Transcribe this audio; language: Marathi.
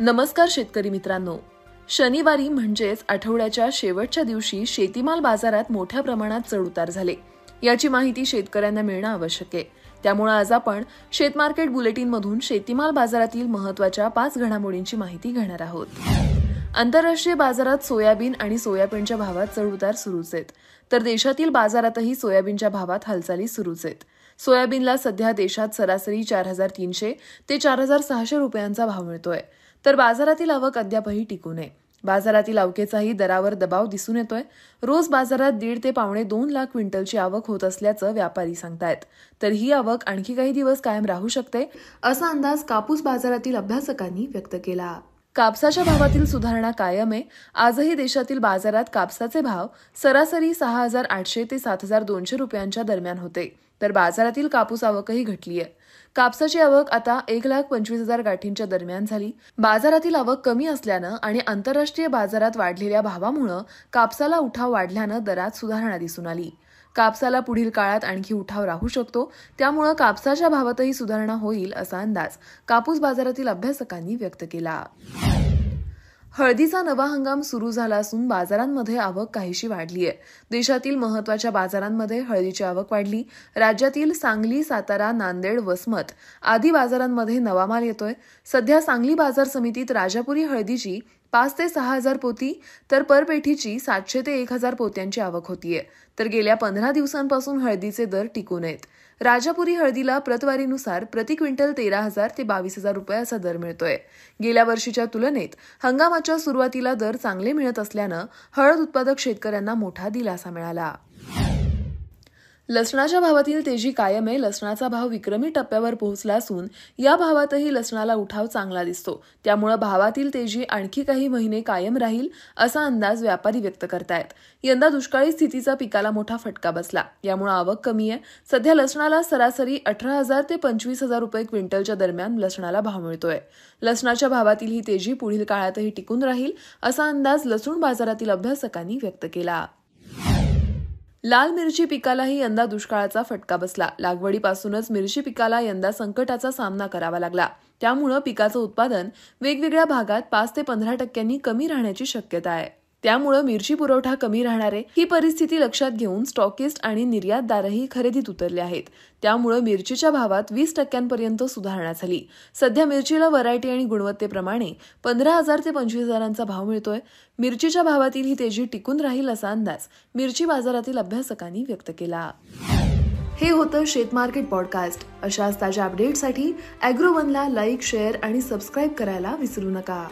नमस्कार शेतकरी मित्रांनो. शनिवारी म्हणजेच आठवड्याच्या शेवटच्या दिवशी शेतीमाल बाजारात मोठ्या प्रमाणात चढउतार झाले. याची माहिती शेतकऱ्यांना मिळणं आवश्यक आहे. त्यामुळे आज आपण शेतमार्केट बुलेटिन मधून शेतीमाल बाजारातील महत्त्वाच्या पाच घडामोडींची माहिती घेणार आहोत. आंतरराष्ट्रीय बाजारात सोयाबीन आणि सोयाबीनच्या भावात चढउतार सुरूच आहेत. तर देशातील बाजारातही सोयाबीनच्या भावात हालचाली सुरूच आहेत. सोयाबीनला सध्या देशात सरासरी चार हजार तीनशे ते चार हजार सहाशे रुपयांचा भाव मिळतोय. तर बाजारातील आवक अद्यापही टिकू नये बाजारातील अवकेचाही दरावर दबाव दिसून येतोय. रोज बाजारात दीड ते पावणे दोन लाख क्विंटलची आवक होत असल्याचं व्यापारी सांगतायत. तर ही आवक आणखी काही दिवस कायम राहू शकते असा अंदाज कापूस बाजारातील अभ्यासकांनी व्यक्त केला. कापसाच्या भावातील सुधारणा कायम आहे. आजही देशातील बाजारात कापसाचे भाव सरासरी सहा हजार आठशे ते सात हजार दोनशे रुपयांच्या दरम्यान होते. तर बाजारातील कापूस आवकही घटली आहे. कापसाची आवक आता एक लाख पंचवीस हजार गाठींच्या दरम्यान झाली. बाजारातील आवक कमी असल्यानं आणि आंतरराष्ट्रीय बाजारात वाढलेल्या भावामुळं कापसाला उठाव वाढल्यानं दरात सुधारणा दिसून आली. कापसाला पुढील काळात आणखी उठाव राहू शकतो. त्यामुळं कापसाच्या भावातही सुधारणा होईल असा अंदाज कापूस बाजारातील अभ्यासकांनी व्यक्त केला. हळदीचा नवा हंगाम सुरू झाला असून बाजारांमध्ये आवक काहीशी वाढली आहे देशातील महत्त्वाच्या बाजारांमध्ये हळदीची आवक वाढली. राज्यातील सांगली सातारा नांदेड वसमत आदी बाजारांमध्ये नवा माल येतोय. सध्या सांगली बाजार समितीत राजापुरी हळदीची पाच ते सहा हजार पोती तर परपेठीची सातशे ते एक हजार पोत्यांची आवक होतीये. तर गेल्या पंधरा दिवसांपासून हळदीचे दर टिकून आहेत. राजापुरी हळदीला प्रतवारीनुसार प्रति क्विंटल तेरा हजार ते बावीस हजार रुपये असा दर मिळतोय. गेल्या वर्षीच्या तुलनेत हंगामाच्या सुरुवातीला दर चांगले मिळत असल्यानं हळद उत्पादक शेतकऱ्यांना मोठा दिलासा मिळाला. लसणाच्या भावातील तेजी कायम आहे. लसणाचा भाव विक्रमी टप्प्यावर पोहोचला असून या भावातही लसणाला उठाव चांगला दिसतो. त्यामुळे भावातील तेजी आणखी काही महिने कायम राहील असा अंदाज व्यापारी व्यक्त करतायत. यंदा दुष्काळी स्थितीचा पिकाला मोठा फटका बसला. यामुळे आवक कमी आहे. सध्या लसणाला सरासरी अठरा हजार ते पंचवीस हजार रुपये क्विंटलच्या दरम्यान लसणाला भाव मिळतोय. लसणाच्या भावातील ही तेजी पुढील काळातही टिकून राहील असा अंदाज लसूण बाजारातील अभ्यासकांनी व्यक्त केला. लाल मिरची पिकालाही यंदा दुष्काळाचा फटका बसला. लागवडीपासूनच मिरची पिकाला यंदा संकटाचा सामना करावा लागला. त्यामुळं पिकाचं उत्पादन वेगवेगळ्या भागात पाच ते पंधरा टक्क्यांनी कमी राहण्याची शक्यता आहे. त्यामुळं मिरची पुरवठा कमी राहणार आहे ही परिस्थिती लक्षात घेऊन स्टॉकिस्ट आणि निर्यातदारही खरेदीत उतरले आहेत. त्यामुळं मिरचीच्या भावात वीस टक्क्यांपर्यंत सुधारणा झाली. सध्या मिरचीला व्हरायटी आणि गुणवत्तेप्रमाणे पंधरा हजार ते पंचवीस हजारांचा भाव मिळतोय. मिरचीच्या भावातील ही तेजी टिकून राहील असा अंदाज मिरची बाजारातील अभ्यासकांनी व्यक्त केला. हे होतं शेतमार्केट पॉडकास्ट. अशाच ताज्या अपडेटसाठी अॅग्रोवनला लाईक शेअर आणि सबस्क्राईब करायला विसरू नका.